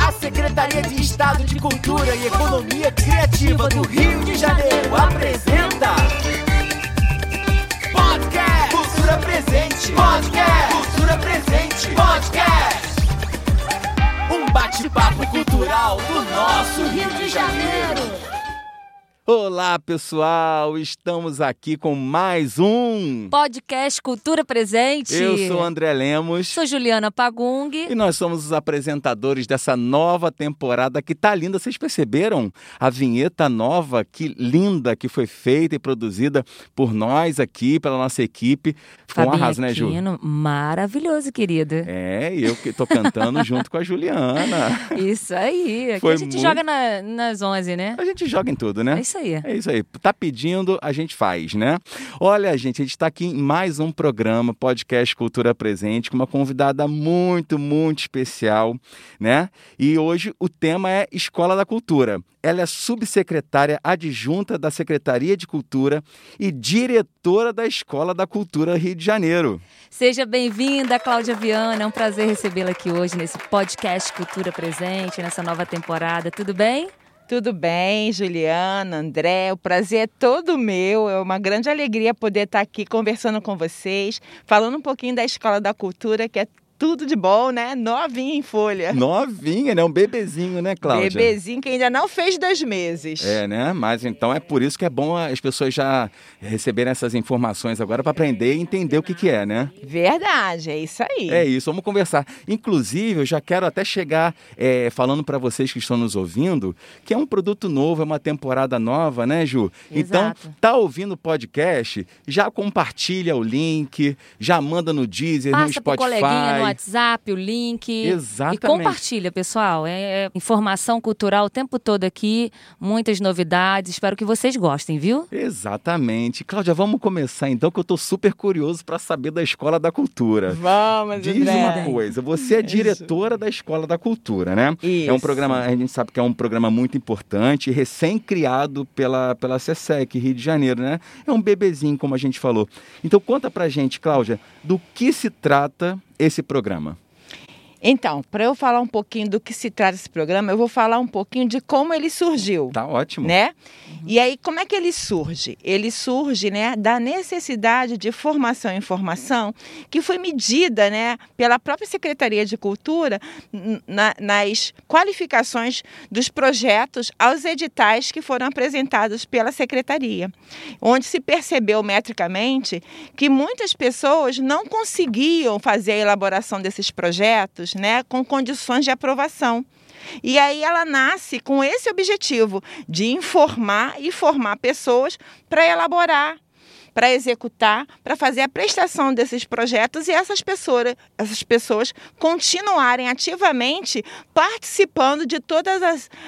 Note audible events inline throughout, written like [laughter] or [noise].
A Secretaria de Estado de Cultura e Economia Criativa do Rio de Janeiro apresenta Podcast Cultura Presente. Podcast Cultura Presente. Podcast. Um bate-papo cultural do nosso Rio de Janeiro. Olá, pessoal! Estamos aqui com mais um. Podcast Cultura Presente. Eu sou André Lemos. Sou Juliana Pagung. E nós somos os apresentadores dessa nova temporada que tá linda. Vocês perceberam a vinheta nova, que linda, que foi feita e produzida por nós aqui, pela nossa equipe. Ficou um arraso, né, Ju? Maravilhoso, querida. É, eu que tô cantando junto com a Juliana. [laughs] Isso aí. Aqui Foi a gente muito- joga na- nas 11, né? A gente joga em tudo, né? É isso aí. É isso aí. Tá pedindo, a gente faz, né? Olha, gente, a gente está aqui em mais um programa, Podcast Cultura Presente, com uma convidada muito, muito especial, né? E hoje o tema é Escola da Cultura. Ela é subsecretária adjunta da Secretaria de Cultura e diretora da Escola da Cultura Rio de Janeiro. Seja bem-vinda, Cláudia Viana. É um prazer recebê-la aqui hoje nesse podcast Cultura Presente, nessa nova temporada. Tudo bem? Tudo bem, Juliana, André, o prazer é todo meu. É uma grande alegria poder estar aqui conversando com vocês, falando um pouquinho da Escola da Cultura, que é tudo de bom, né? Novinha em folha. Novinha, né? Um bebezinho, né, Cláudia? Bebezinho que ainda não fez dois meses. É, né? Mas então é por isso que é bom as pessoas já receberem essas informações agora para aprender e entender o que, que é, né? Verdade, é isso aí. É isso, vamos conversar. Inclusive, eu já quero até chegar é, falando para vocês que estão nos ouvindo que é um produto novo, é uma temporada nova, né, Ju? Então, Exato. tá ouvindo o podcast, já compartilha o link, já manda no Deezer, no Passa pro Spotify. WhatsApp, o link. Exatamente. E compartilha, pessoal. É, é informação cultural o tempo todo aqui, muitas novidades. Espero que vocês gostem, viu? Exatamente. Cláudia, vamos começar então, que eu tô super curioso para saber da Escola da Cultura. Vamos, Diz André. uma coisa, você é diretora da Escola da Cultura, né? É um Isso. programa, a gente sabe que é um programa muito importante, recém-criado pela, pela SESEC Rio de Janeiro, né? É um bebezinho, como a gente falou. Então conta pra gente, Cláudia, do que se trata esse programa. Então, para eu falar um pouquinho do que se trata esse programa, eu vou falar um pouquinho de como ele surgiu. Tá ótimo. né? E aí, como é que ele surge? Ele surge, né, da necessidade de formação e informação que foi medida, né, pela própria Secretaria de Cultura na- nas qualificações dos projetos aos editais que foram apresentados pela Secretaria, onde se percebeu metricamente que muitas pessoas não conseguiam fazer a elaboração desses projetos, né, com condições de aprovação. E aí ela nasce com esse objetivo de informar e formar pessoas para elaborar, para executar, para fazer a prestação desses projetos e essas pessoas, essas pessoas continuarem ativamente participando de todos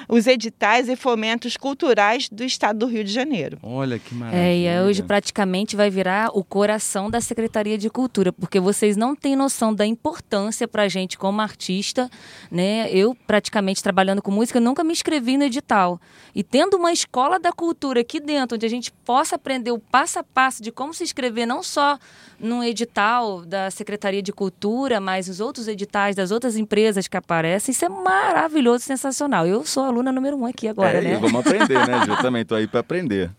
os editais e fomentos culturais do estado do Rio de Janeiro. Olha que maravilha. É, e hoje praticamente vai virar o coração da Secretaria de Cultura, porque vocês não têm noção da importância para a gente como artista, né? Eu praticamente trabalhando com música nunca me inscrevi no edital e tendo uma escola da cultura aqui dentro, onde a gente possa aprender o passo a passo de como se inscrever não só no edital da Secretaria de Cultura, mas os outros editais das outras empresas que aparecem, isso é maravilhoso, sensacional. Eu sou aluna número um aqui agora, é, né? vamos aprender, né, Ju? Também tô aí para aprender.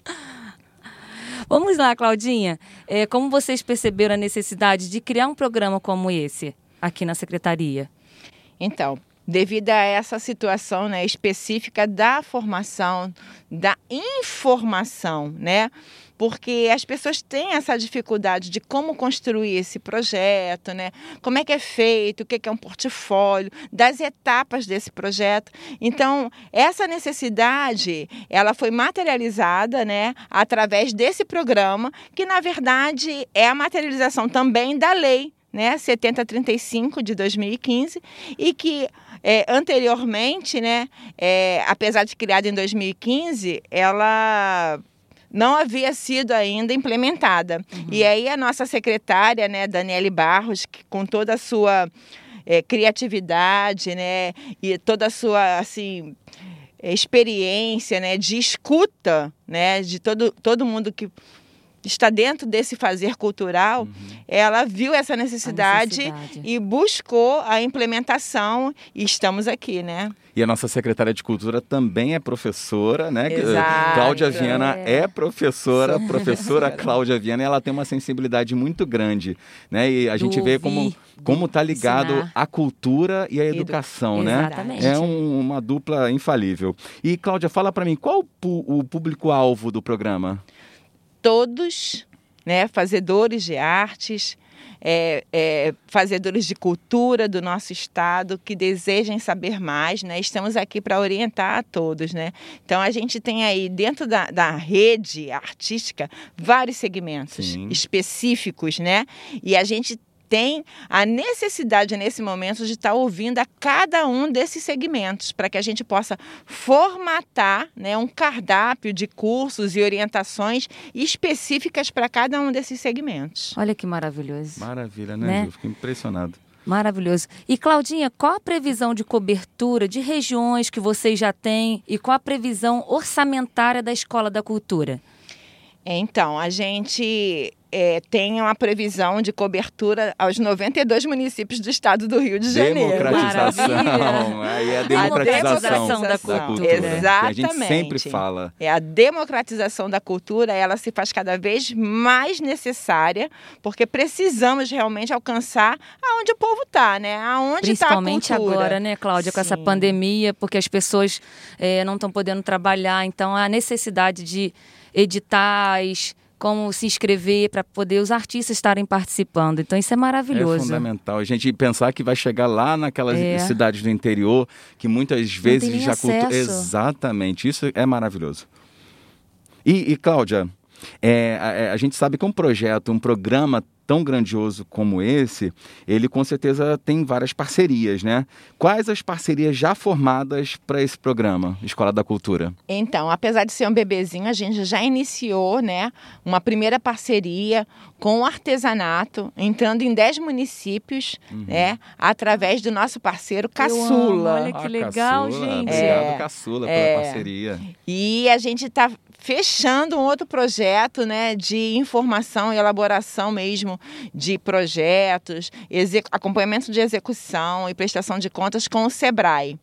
Vamos lá, Claudinha. É, como vocês perceberam a necessidade de criar um programa como esse aqui na secretaria? Então, devido a essa situação né, específica da formação, da informação, né? Porque as pessoas têm essa dificuldade de como construir esse projeto, né? Como é que é feito, o que que é um portfólio, das etapas desse projeto. Então, essa necessidade, ela foi materializada, né, através desse programa, que na verdade é a materialização também da lei né, 7035 de 2015 e que é, anteriormente, né, é, apesar de criada em 2015, ela não havia sido ainda implementada. E aí a nossa secretária, né, Daniele Barros, que com toda a sua é, criatividade, né, e toda a sua assim experiência, né, de escuta, né, de todo todo mundo que está dentro desse fazer cultural, uhum. ela viu essa necessidade, necessidade, e buscou a implementação e estamos aqui, né? E a nossa secretária de Cultura também é professora, né? Exato. Cláudia Viana é, é professora, professora [laughs] Cláudia Viana, e ela tem uma sensibilidade muito grande, né? E a gente vê como como está ligado ensinar. a cultura e a educação, né? Exatamente. É um, uma dupla infalível. E Cláudia, fala para mim, qual o público-alvo do programa? Todos, né, fazedores de artes, é, é, fazedores de cultura do nosso estado que desejem saber mais, né? Estamos aqui para orientar a todos, né? Então a gente tem aí dentro da, da rede artística vários segmentos Sim. específicos, né? E a gente tem a necessidade nesse momento de estar ouvindo a cada um desses segmentos, para que a gente possa formatar né, um cardápio de cursos e orientações específicas para cada um desses segmentos. Olha que maravilhoso. Maravilha, né, né? Ju? Fico impressionado. Maravilhoso. E Claudinha, qual a previsão de cobertura de regiões que vocês já têm e qual a previsão orçamentária da Escola da Cultura? Então, a gente é, tem uma previsão de cobertura aos 92 municípios do estado do Rio de Janeiro. Democratização. Aí é a democratização, a democratização da cultura. Exatamente. Que a gente sempre fala. É a democratização da cultura, ela se faz cada vez mais necessária, porque precisamos realmente alcançar aonde o povo está, né? Aonde Principalmente tá a cultura. agora, né, Cláudia, Sim. com essa pandemia, porque as pessoas é, não estão podendo trabalhar, então a necessidade de editais, como se inscrever para poder os artistas estarem participando. Então isso é maravilhoso. É fundamental. A gente pensar que vai chegar lá naquelas é. cidades do interior que muitas vezes já cultu... exatamente isso é maravilhoso. E, e Cláudia, é, a, a, gente sabe que um projeto, um programa tão grandioso como esse, ele com certeza tem várias parcerias, né? Quais as parcerias já formadas para esse programa, Escola da Cultura? Então, apesar de ser um bebezinho, a gente já iniciou, né, uma primeira parceria com o artesanato, entrando em 10 municípios, uhum. né, através do nosso parceiro Caçula. Olha que ah, legal, Caçula. gente. Obrigado, é, Caçula, pela é, parceria. E a gente está fechando um outro projeto né, de informação e elaboração mesmo de projetos, acompanhamento de execução e prestação de contas com o SEBRAE.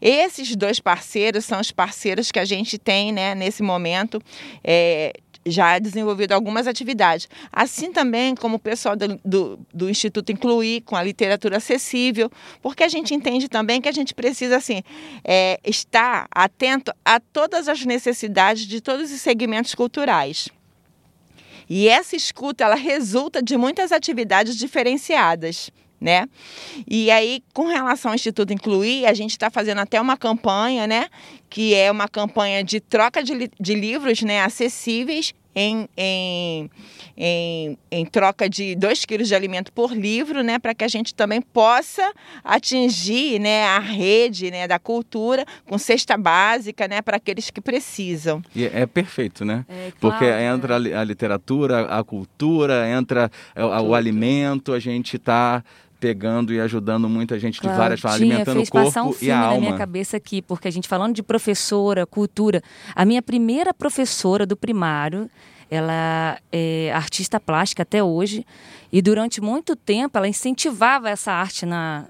Esses dois parceiros são os parceiros que a gente tem né, nesse momento é, já desenvolvido algumas atividades. Assim também como o pessoal do, do, do, Instituto Incluir, com a literatura acessível, porque a gente entende também que a gente precisa assim, é, estar atento a todas as necessidades de todos os segmentos culturais. E essa escuta ela resulta de muitas atividades diferenciadas né? E aí, com relação ao Instituto Incluir, a gente está fazendo até uma campanha, né? Que é uma campanha de troca de, de livros né, acessíveis em, em, em, em, troca de 2 quilos de alimento por livro, né, para que a gente também possa atingir né, a rede né, da cultura com cesta básica né, para aqueles que precisam. E é perfeito, né? É, claro, Porque entra a literatura, a cultura, entra o, o alimento, a gente está pegando e ajudando muita gente de várias formas, alimentando fez o corpo passar um filme e a alma. na minha cabeça aqui, porque a gente falando de professora, cultura, a minha primeira professora do primário, ela é artista plástica até hoje, e durante muito tempo ela incentivava essa arte na,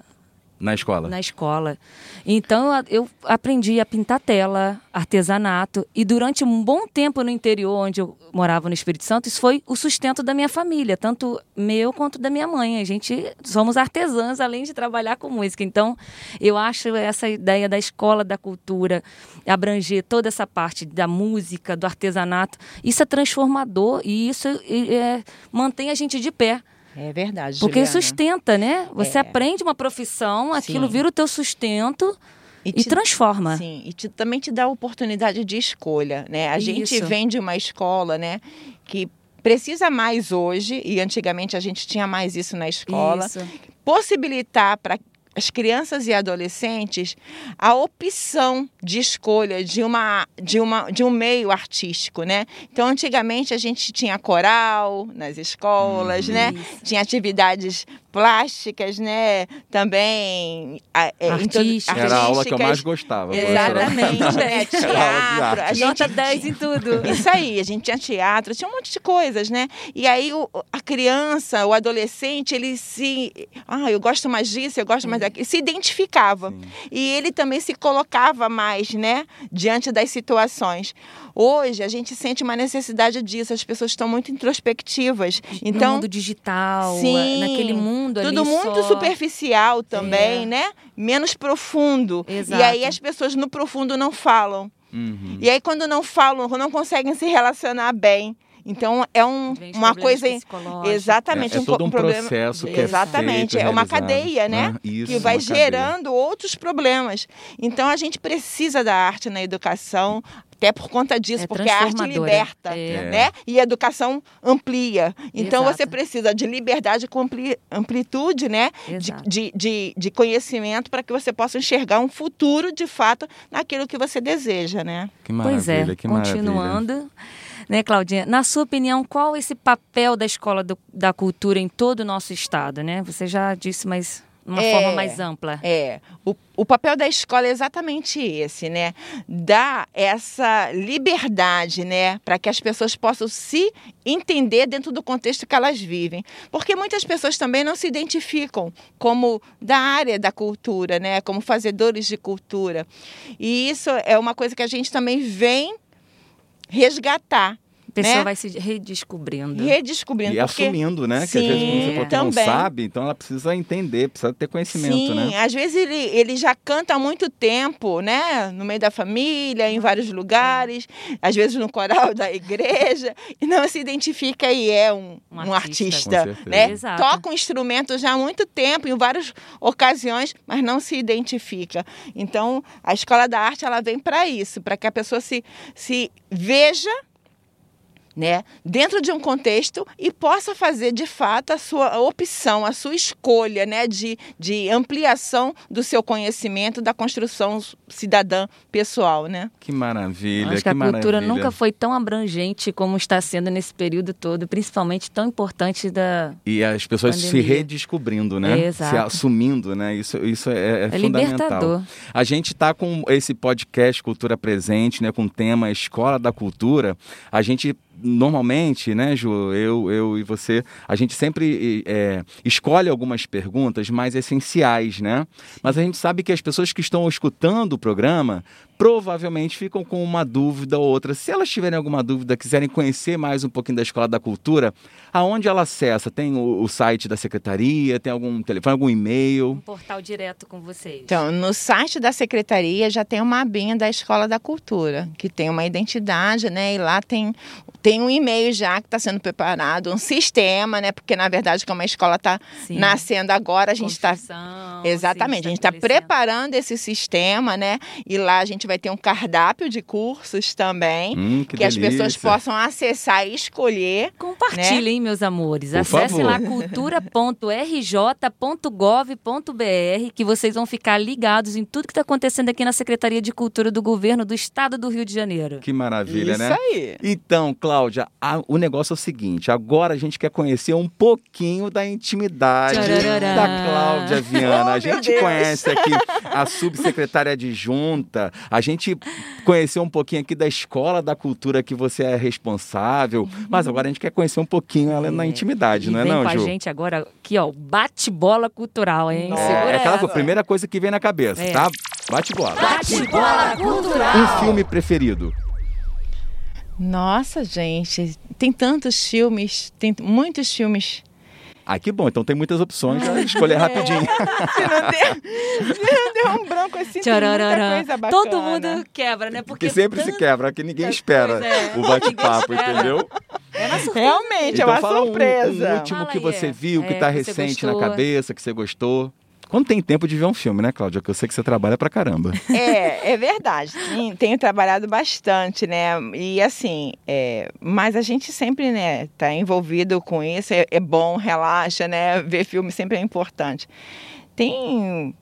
na escola? Na escola. Então eu aprendi a pintar tela, artesanato, e durante um bom tempo no interior, onde eu morava no Espírito Santo, isso foi o sustento da minha família, tanto meu quanto da minha mãe. A gente somos artesãs, além de trabalhar com música. Então eu acho essa ideia da escola da cultura, abranger toda essa parte da música, do artesanato, isso é transformador e isso é, mantém a gente de pé. É verdade. Porque Juliana. sustenta, né? Você é. aprende uma profissão, aquilo Sim. vira o teu sustento. E, te, e, transforma. Sim, e te, também te dá oportunidade de escolha, né? A Isso. gente vem de uma escola, né, que precisa mais hoje, e antigamente a gente tinha mais isso na escola, isso. possibilitar para as crianças e adolescentes a opção de escolha de, uma, de, uma, de um meio artístico, né? Então, antigamente a gente tinha coral nas escolas, né? Isso. Tinha atividades plásticas, né? Também é, todo- Artísticas. Era a aula que eu mais gostava. Exatamente, né? [laughs] Era Teatro. A gente Nota 10 em tudo. isso aí, a gente tinha teatro, tinha um monte de coisas, né? E aí o- a criança, o adolescente, ele se. Ah, eu gosto mais disso, eu gosto mais. Se identificava. Sim. E ele também se colocava mais, né? Diante das situações. Hoje a gente sente uma necessidade disso, as pessoas estão muito introspectivas. no Então, mundo digital, sim, naquele mundo ali tudo muito só. superficial também, É. né? Menos profundo. Exato. E aí as pessoas no profundo não falam. Uhum. E aí, quando não falam, não conseguem se relacionar bem. Então, é um, uma coisa. Exatamente. É, é todo um problema- processo que é Exatamente. feito, É, uma cadeia, né? Ah, isso, que vai uma cadeia. gerando outros problemas. Então, a gente precisa da arte na educação, até por conta disso, É porque a arte liberta, É. né? E a educação amplia. Então, Exato. você precisa de liberdade com ampli- amplitude, né? De, Exato. de, de, de conhecimento para que você possa enxergar um futuro, de fato, naquilo que você deseja, né? Que maravilha, Pois é, que maravilha. Né, Claudinha? Na sua opinião, qual esse papel da Escola do- da Cultura em todo o nosso estado, né? Você já disse, mas uma É. forma mais ampla. É, o, o papel da escola é exatamente esse, né? Dar essa liberdade, né, para que as pessoas possam se entender dentro do contexto que elas vivem. Porque muitas pessoas também não se identificam como da área da cultura, né, como fazedores de cultura. E isso é uma coisa que a gente também vem resgatar, pessoa né? vai se redescobrindo. redescobrindo. E porque... assumindo, né? que às vezes quando Sim, você não também. sabe, então ela precisa entender, precisa ter conhecimento, Sim, né? às vezes ele, ele já canta há muito tempo, né? No meio da família, em vários lugares, às vezes no coral da igreja, [laughs] e não se identifica e é um, Um um, artista. artista. Né? Exato. Toca um instrumento já há muito tempo, em várias ocasiões, mas não se identifica. Então, a escola da arte ela vem para isso, para que a pessoa se, se veja né, dentro de um contexto e possa fazer de fato a sua opção, a sua escolha né, de, de ampliação do seu conhecimento, da construção cidadã pessoal. Né? Que maravilha, Acho que a que cultura maravilha. nunca foi tão abrangente como está sendo nesse período todo, principalmente tão importante da. E as pessoas se Pandemia. redescobrindo, né? Exato. Se assumindo, né? Isso, isso é, é É fundamental. libertador. A gente está com esse podcast Cultura Presente, né? Com o tema Escola da Cultura. A gente normalmente, né, Ju, eu, eu e você, a gente sempre é, escolhe algumas perguntas mais essenciais, né? Mas a gente sabe que as pessoas que estão escutando o programa provavelmente ficam com uma dúvida ou outra. Se elas tiverem alguma dúvida, quiserem conhecer mais um pouquinho da Escola da Cultura, aonde ela acessa? Tem o, o site da secretaria, tem algum telefone, algum e-mail? Um portal direto com vocês. Então, no site da secretaria já tem uma abinha da Escola da Cultura, que tem uma identidade, né? E lá tem, tem um e-mail já que está sendo preparado, um sistema, né? Porque, na verdade, como a escola está nascendo agora, a gente está Exatamente, sim, a gente está estabelecendo. preparando esse sistema, né? E lá a gente vai ter um cardápio de cursos também, Hum, que, que, as pessoas possam acessar e escolher. Compartilhem, meus amores. Por Acessem favor. lá cultura.rj.gov.br que vocês vão ficar ligados em tudo que está acontecendo aqui na Secretaria de Cultura do Governo do Estado do Rio de Janeiro. Que maravilha, Isso né? aí. Então, Cláudia, a- o negócio é o seguinte: agora a gente quer conhecer um pouquinho da intimidade Tchararará. da Cláudia Viana. Oh, a gente conhece aqui a subsecretária adjunta, a gente conheceu um pouquinho aqui da escola da cultura que você é responsável, mas agora a gente quer conhecer um pouquinho ela na intimidade, e não é, vem não, com Ju? a gente agora aqui, ó, bate-bola cultural, hein? Nossa. É, é aquela primeira coisa que vem na cabeça, É. tá? Bate bola. Bate-bola cultural. Um filme preferido. Nossa, gente, tem tantos filmes, tem muitos filmes. Ah, que bom. Então tem muitas opções para [laughs] escolher rapidinho. [laughs] Se não der, se não um branco assim, tem muita Tchararará. coisa bacana. Todo mundo quebra, né? Porque que sempre se tanto- quebra, que ninguém espera é. o bate-papo, entendeu? É surpresa. Realmente, então é uma fala um- surpresa. Um, último Fala que aí, você é. viu, que É, tá que você recente na cabeça, que você gostou. Quando tem tempo de ver um filme, né, Cláudia? Que eu sei que você trabalha pra caramba. [laughs] É, é verdade. Tenho, tenho trabalhado bastante, né? E assim, é, mas a gente sempre, né, tá envolvido com isso. É, é bom, relaxa, né? Ver filme sempre é importante. Tem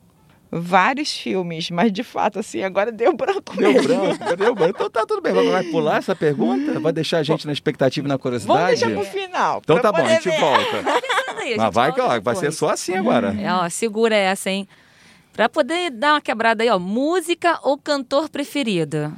vários filmes, mas de fato, assim, agora deu branco Deu mesmo. branco, deu branco. Então tá tudo bem. Vai pular essa pergunta? Vai deixar a gente na expectativa e na Vamos curiosidade? deixar pro final. Então tá bom, a gente volta. [laughs] Aí, a Mas vai ó, vai ser só assim agora. É, ó, segura essa, hein? Pra poder dar uma quebrada aí, ó. Música ou cantor preferido?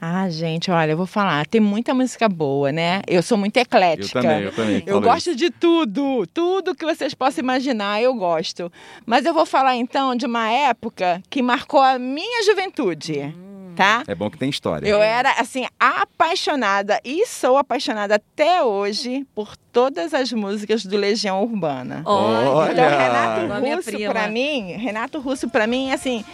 Ah, gente, olha, eu vou falar, tem muita música boa, né? Eu sou muito eclética. Eu também, eu também. Eu gosto de tudo, tudo que vocês possam imaginar, eu gosto. Mas eu vou falar então de uma época que marcou a minha juventude, tá? isso. É bom que tem história. Eu era assim apaixonada e sou apaixonada até hoje por todas as músicas do Legião Urbana. Olha! Então, Renato Russo, prima. pra mim, Renato Russo, pra mim, assim,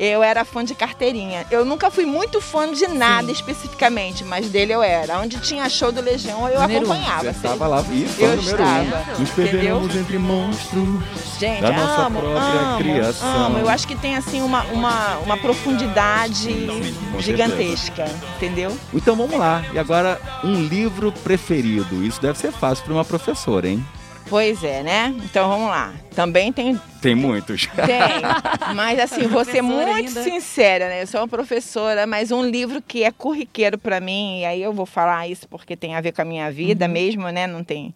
eu era fã de carteirinha. Eu nunca fui muito fã de nada especificamente, mas dele eu era. Onde tinha show do Legião, eu Número um. acompanhava. Você assim. estava lá e Eu número estava. um. Nos perdemos entre monstros. Gente, da nossa amo, própria amo, criação. amo. Eu acho que tem, assim, uma, uma, uma profundidade Com gigantesca, entendeu? Então vamos lá. E agora, um livro preferido. Isso deve ser fácil para uma professora, hein? Pois é, né? Então, vamos lá. Também tem Tem muitos. Tem, [laughs] mas assim, vou ser muito ainda. sincera, né? Eu sou uma professora, mas um livro que é corriqueiro para mim, e aí eu vou falar isso porque tem a ver com a minha vida mesmo, né? Não tem,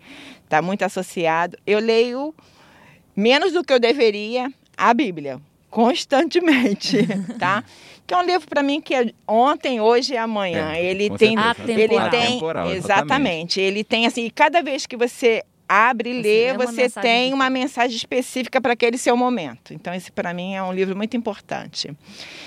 tá muito associado. Eu leio menos do que eu deveria a Bíblia, constantemente, [laughs] tá? Que é um livro para mim que é ontem, hoje e amanhã. É, ele tem, certeza. ele Atemporal. tem, Atemporal, exatamente. Ele tem assim, e cada vez que você abre e Você lê, você mensagem tem uma mensagem específica para aquele seu momento. Então esse para mim é um livro muito importante.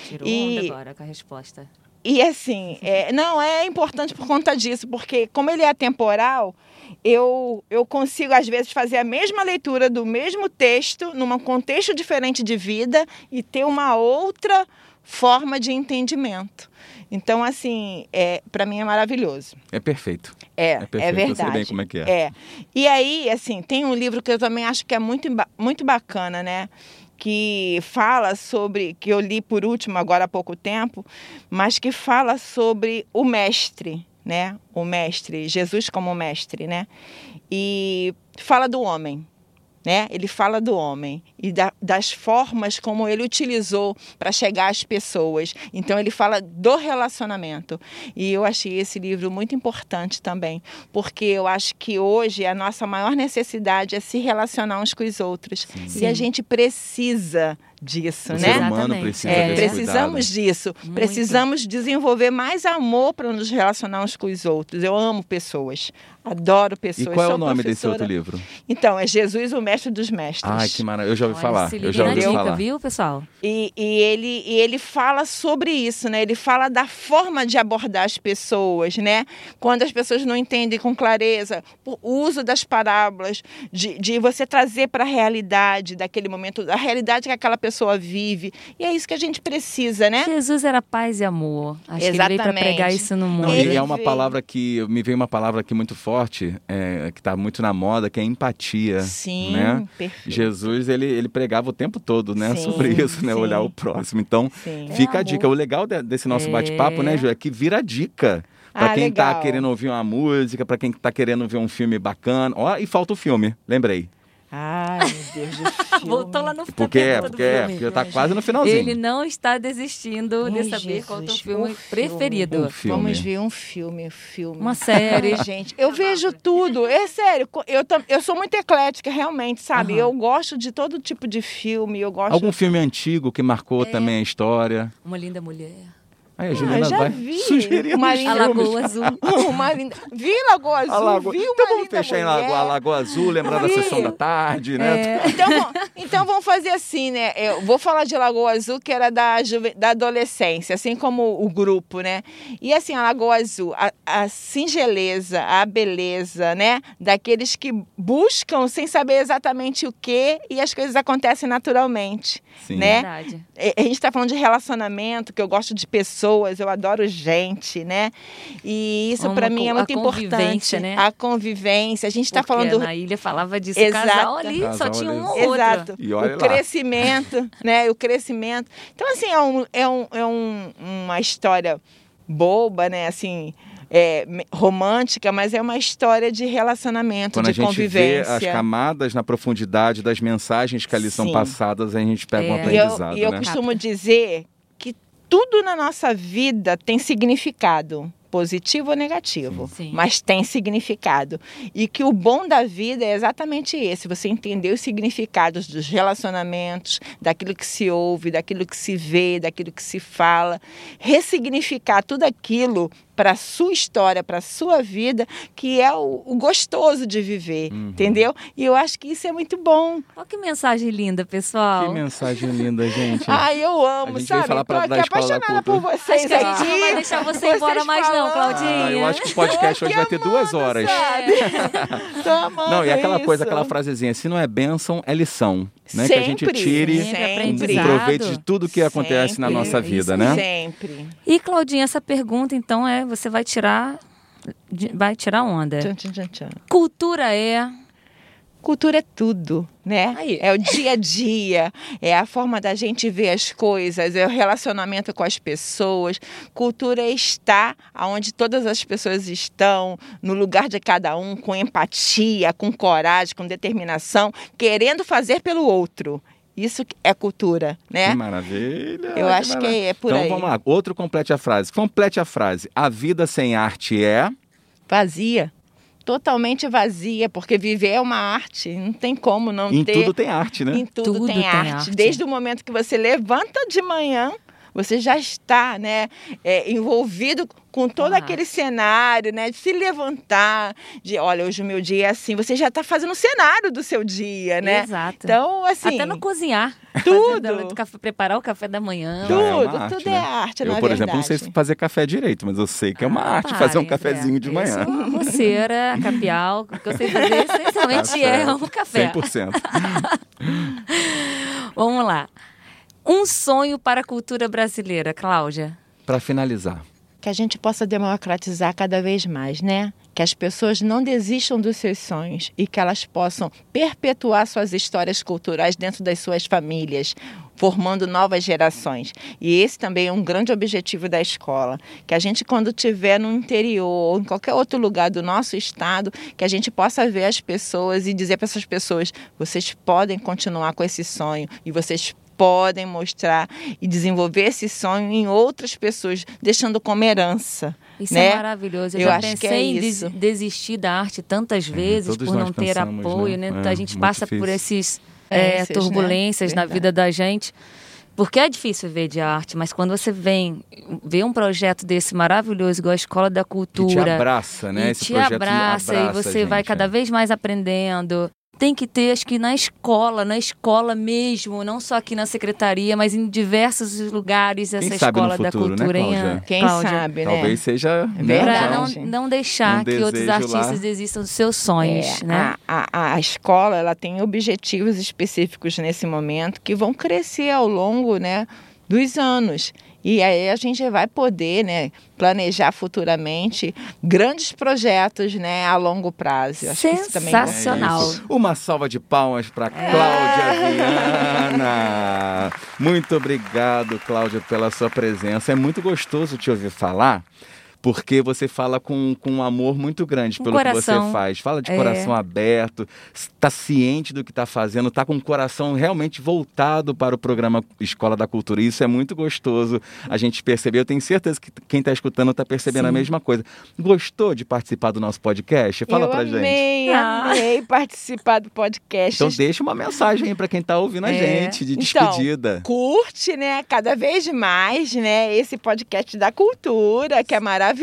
Tirou E- onda agora com a resposta. E assim, é, não é importante por conta disso, porque como ele é atemporal, eu, eu consigo às vezes fazer a mesma leitura do mesmo texto, num contexto diferente de vida e ter uma outra forma de entendimento. Então, assim, é, para mim é maravilhoso. É perfeito. É, É é, perfeito, eu sei verdade. bem como é que é. É. E aí, assim, tem um livro que eu também acho que é muito, muito bacana, né? Que fala sobre, que eu li por último agora há pouco tempo, mas que fala sobre o mestre, né? O mestre, Jesus como mestre, né? E fala do homem, né? Ele fala do homem e da- das formas como ele utilizou para chegar às pessoas. Então ele fala do relacionamento. E eu achei esse livro muito importante também, porque eu acho que hoje a nossa maior necessidade é se relacionar uns com os outros. E Sim. a gente precisa disso, O né? ser humano precisa É, desse precisamos disso. Muito. Precisamos desenvolver mais amor para nos relacionar uns com os outros. Eu amo pessoas. Adoro pessoas. E qual é o nome desse professora. outro livro? Então, é Jesus, o mestre dos mestres. Ai, que maravilha. Eu já ouvi Olha, falar. Eu já ouvi dica, falar. viu, pessoal? E, e ele, e ele fala sobre isso, né? Ele fala da forma de abordar as pessoas, né? Quando as pessoas não entendem com clareza, o uso das parábolas, de, de você trazer para a realidade daquele momento, a realidade que aquela pessoa vive. E é isso que a gente precisa, né? Jesus era paz e amor. Acho que ele veio para Exatamente. pregar isso no mundo. Não, e é uma palavra que me veio uma palavra aqui muito forte, é, que está muito na moda, que é empatia. Sim, né? perfeito. Jesus ele, ele pregava o tempo todo, né, Sim, sobre isso, né, sim. olhar o próximo. Então Sim. fica É a dica. O legal de- desse nosso É. bate-papo, né, Ju, é que vira dica. Pra Ah, quem tá legal. querendo ouvir uma música, pra quem tá querendo ver um filme bacana. Ó, e falta o filme, lembrei. Ai, meu Deus do [laughs] filme. Voltou lá no Porque é, porque é, filme. porque tá quase no finalzinho. Ele não está desistindo de Ai, saber qual é o teu Jesus, filme o preferido. Um filme. Vamos ver um filme, um filme. Uma série. Ai, gente, eu vejo tudo. É sério, eu, eu sou muito eclética, realmente, sabe? Aham. Eu gosto de todo tipo de filme, eu gosto... Algum filme antigo que marcou É. também a história. Uma linda mulher. Aí a Ah, Juliana já vai vi. sugerindo Uma linda- [laughs] A. Lagoa Azul. Uma linda... Vi Lagoa Azul, A Lagoa- vi uma Então vamos linda fechar em mulher. Lagoa, a Lagoa Azul, lembrar da sessão da tarde, né? É. [laughs] Então, vamos- então vamos fazer assim, né? Eu vou falar de Lagoa Azul, que era da, juve- da adolescência, assim como o grupo, né? E assim, a Lagoa Azul, a, a singeleza, a beleza, né? Daqueles que buscam sem saber exatamente o que e as coisas acontecem naturalmente. Sim. né? Verdade. É, A gente está falando de relacionamento, que eu gosto de pessoas, eu adoro gente, né? E isso para mim é muito a importante. né? A convivência. A gente está falando na ilha falava disso. Exato. Casal ali só Casal tinha ali. um ou outro. Exato. E olha o lá. crescimento, [laughs] né? O crescimento. Então, assim, é, um, é, um, é um, uma história boba, né? Assim, é, romântica, mas é uma história de relacionamento, Quando de a gente convivência. vê as camadas na profundidade das mensagens que ali são Sim. passadas, a gente pega um É. E eu, aprendizado, e eu né? costumo dizer que tudo na nossa vida tem significado. Positivo ou negativo, Sim. mas tem significado. E que o bom da vida é exatamente esse: você entender os significados dos relacionamentos, daquilo que se ouve, daquilo que se vê, daquilo que se fala, ressignificar tudo aquilo para a sua história, para a sua vida, que é o, o gostoso de viver, Uhum. entendeu? E eu acho que isso é muito bom. Olha que mensagem linda, pessoal. Que mensagem linda, gente. Ai, eu amo, A gente sabe? falar pra- Tô aqui apaixonada por vocês Acho que a gente aqui. não vai deixar você Vocês embora mais não, falando. Claudinha. Ah, eu acho que o podcast hoje vai ter duas horas. Sabe? [laughs] Tô amando Não, e aquela isso. coisa, aquela frasezinha, se não é bênção, é lição. Né? Que a gente Sempre, tire Sempre um aprendizado. proveito de tudo que acontece na Sempre. nossa vida, né? Sempre. E Claudinha, essa pergunta então é, você vai tirar vai tirar onda. Tchan, tchan, tchan. Cultura é Cultura é tudo, né? Aí. É o dia a dia, é a forma da gente ver as coisas, é o relacionamento com as pessoas. Cultura é estar onde todas as pessoas estão, no lugar de cada um, com empatia, com coragem, com determinação, querendo fazer pelo outro. Isso é cultura, né? Que maravilha. Eu acho que maravilha. é por então aí. vamos lá, outro complete a frase. Complete a frase. A vida sem arte é. Vazia. Totalmente vazia, porque viver é uma arte. Não tem como não Em ter. tudo tem arte, né? Em tudo, Tudo tem, tem arte. arte. Desde o momento que você levanta de manhã, você já está né, é, envolvido com todo Com a aquele cenário, né? De se levantar, de olha, hoje o meu dia é assim. Você já está fazendo o cenário do seu dia, né? Exato. Então, assim. Até no cozinhar. [laughs] Tudo. Fazer do café- preparar o café da manhã. Já é Tudo, arte, tudo né? é arte, Eu, na por verdade. exemplo, não sei fazer café direito, mas eu sei que é uma Ah, arte fazer um cafezinho Zé. de Eu manhã. sou roceira, capial. O que eu sei fazer essencialmente Tá é um café. 100%. [laughs] Vamos lá. Um sonho para a cultura brasileira, Cláudia. Para finalizar. Que a gente possa democratizar cada vez mais, né? Que as pessoas não desistam dos seus sonhos e que elas possam perpetuar suas histórias culturais dentro das suas famílias, formando novas gerações. E esse também é um grande objetivo da escola, que a gente quando estiver no interior ou em qualquer outro lugar do nosso estado, que a gente possa ver as pessoas e dizer para essas pessoas, vocês podem continuar com esse sonho e vocês podem mostrar e desenvolver esse sonho em outras pessoas, deixando como herança. Isso né? é maravilhoso. Eu, Eu já acho que pensei é em desistir da arte tantas vezes todos por não ter pensamos, apoio, né? né? É, a gente passa por difícil. esses É, é, né? turbulências na Verdade. vida da gente. Porque é difícil ver de arte, mas quando você vem ver um projeto desse maravilhoso, igual a Escola da Que Cultura, te abraça, né? e Esse te projeto abraça, abraça e você a vai gente, cada é. vez mais aprendendo. Tem que ter, acho que na escola, na escola mesmo, não só aqui na secretaria, mas em diversos lugares essa Quem escola da futuro, né, cultura, hein, Cláudia? Quem Cláudia? sabe, né? Talvez seja. né, verdade. Para já- não, não deixar Um que outros artistas lá. desistam dos seus sonhos, É, né? a, a, a escola ela tem objetivos específicos nesse momento que vão crescer ao longo né, dos anos. E aí a gente vai poder né, planejar futuramente grandes projetos né, a longo prazo. Acho que isso também é Sensacional. importante. Uma salva de palmas para Cláudia Viana. Muito obrigado, Cláudia, pela sua presença. É muito gostoso te ouvir falar. Porque você fala com, com um amor muito grande Um pelo que coração. você faz. Fala de É. coração aberto, está ciente do que está fazendo, está com o coração realmente voltado para o programa Escola da Cultura. E isso é muito gostoso a gente perceber. Eu tenho certeza que quem está escutando está percebendo a Sim. mesma coisa. Gostou de participar do nosso podcast? Fala Eu pra gente. amei, Ah. amei participar do podcast. Então deixa uma mensagem aí para quem está ouvindo a É. gente de Então, despedida. curte, né, cada vez mais, né, esse podcast da cultura, que é maravilhoso,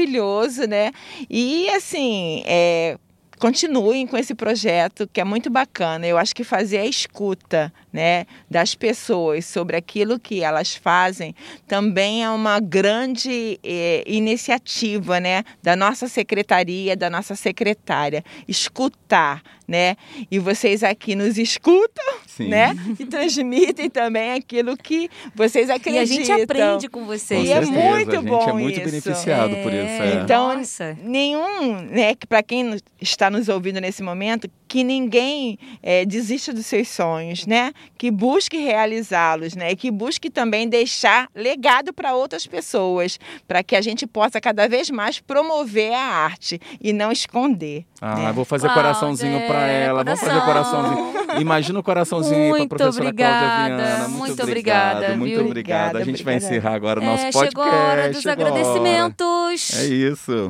né? E assim, é, continuem com esse projeto que é muito bacana. Eu acho que fazer a escuta, né, das pessoas sobre aquilo que elas fazem também é uma grande eh, iniciativa, né, da nossa secretaria, da nossa secretária, escutar, né? E vocês aqui nos escutam, Sim. né? E transmitem também aquilo que vocês E acreditam. a gente aprende com Com vocês. E é muito a gente bom é muito isso. beneficiado por isso. é. Então, Nossa. Nenhum, né, que para quem está nos ouvindo nesse momento, que ninguém é, desista dos seus sonhos, né? Que busque realizá-los, né? E que busque também deixar legado para outras pessoas, para que a gente possa cada vez mais promover a arte e não esconder. Ah, né? vou fazer coraçãozinho para ela. Vamos fazer coraçãozinho. Imagina o coraçãozinho para a professora obrigada, Cláudia Viana. Muito, Muito obrigada, obrigado, muito viu? obrigado. A gente vai Obrigada, encerrar agora o nosso é, podcast. chegou a hora dos chegou a hora. agradecimentos. É isso.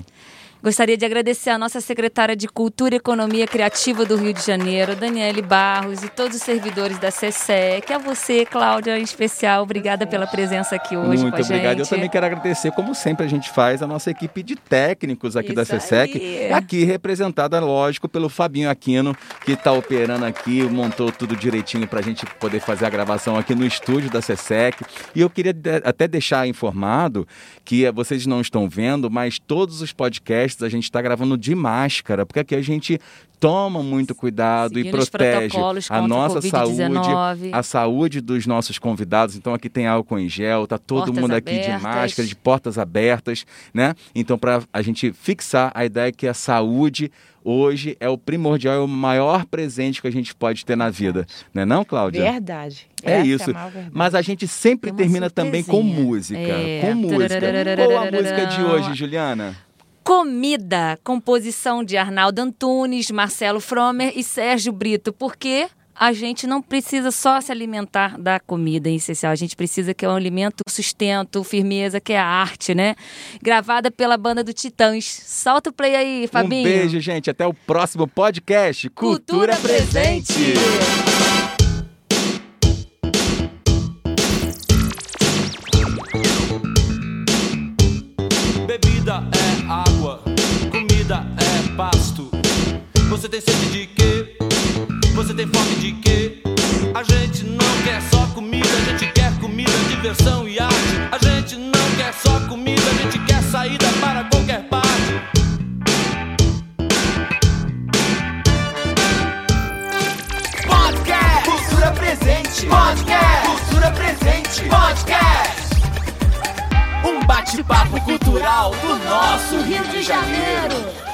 Gostaria de agradecer a nossa secretária de Cultura e Economia Criativa do Rio de Janeiro, Daniele Barros, e todos os servidores da CSEC. A você, Cláudia, em especial, obrigada pela presença aqui hoje Muito com a obrigado. Eu gente. também quero agradecer, como sempre a gente faz, a nossa equipe de técnicos aqui da Isso CSEC. aí. Aqui representada, lógico, pelo Fabinho Aquino, que está operando aqui, montou tudo direitinho para a gente poder fazer a gravação aqui no estúdio da CSEC. E eu queria até deixar informado que eh, vocês não estão vendo, mas todos os podcasts a gente está gravando de máscara, porque aqui a gente toma muito cuidado e Seguindo os protege a nossa saúde, Covid-19. a saúde dos nossos convidados. Então aqui tem álcool em gel, tá todo Portas mundo aqui de abertas. máscara, de portas abertas, né? Então para a gente fixar a ideia que a saúde hoje é o primordial, é o maior presente que a gente pode ter na vida, não é não, Cláudia? Verdade. É Essa isso. a maior verdade. Mas a gente sempre termina também com surpresinha. música, É. com música. Qual a música de hoje, [laughs] Juliana? Comida, composição de Arnaldo Antunes, Marcelo Fromer e Sérgio Brito, porque a gente não precisa só se alimentar da comida em essencial, a gente precisa que é um alimento sustento, firmeza, que é a arte, né? Gravada pela banda do Titãs. Solta o play aí, Fabinho. Um beijo, gente. Até o próximo podcast. Cultura, Cultura presente. Presente. Você tem sede de quê? Você tem fome de quê? A gente não quer só comida, a gente quer comida, diversão e arte. A gente não quer só comida, a gente quer saída para qualquer parte. Podcast Cultura Presente Podcast Cultura Presente Podcast Um bate-papo cultural do nosso Rio de Janeiro